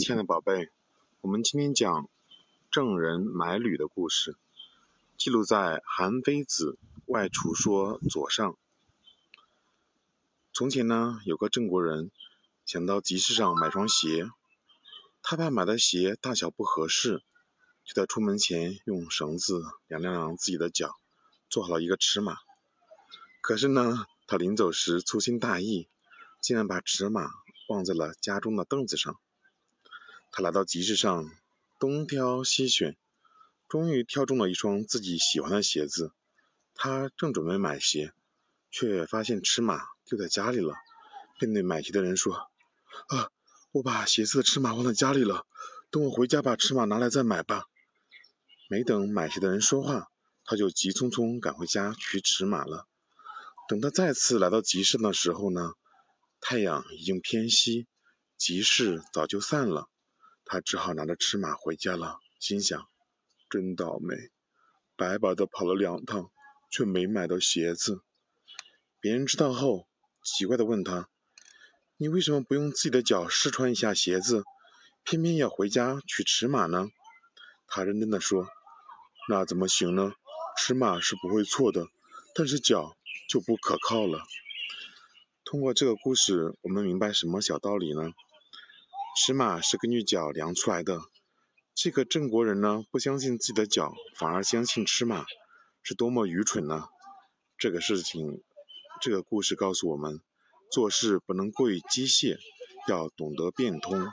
亲爱的宝贝，我们今天讲郑人买履的故事，记录在《韩非子·外储说左上》。从前呢，有个郑国人想到集市上买双鞋，他怕买的鞋大小不合适，就在出门前用绳子量量自己的脚，做好了一个尺码。可是呢，他临走时粗心大意，竟然把尺码忘在了家中的凳子上。他来到集市上，东挑西选，终于挑中了一双自己喜欢的鞋子。他正准备买鞋，却发现尺码丢在家里了，便对买鞋的人说：“啊，我把鞋子的尺码忘在家里了，等我回家把尺码拿来再买吧。”没等买鞋的人说话，他就急匆匆赶回家取尺码了。等他再次来到集市的时候呢，太阳已经偏西，集市早就散了。他只好拿着尺码回家了，心想：真倒霉，白白的跑了两趟，却没买到鞋子。别人知道后，奇怪的问他：“你为什么不用自己的脚试穿一下鞋子，偏偏要回家取尺码呢？”他认真的说：“那怎么行呢？尺码是不会错的，但是脚就不可靠了。”通过这个故事，我们明白什么小道理呢？尺码是根据脚量出来的。这个郑国人呢，不相信自己的脚，反而相信尺码，是多么愚蠢呢？这个事情，这个故事告诉我们，做事不能过于机械，要懂得变通。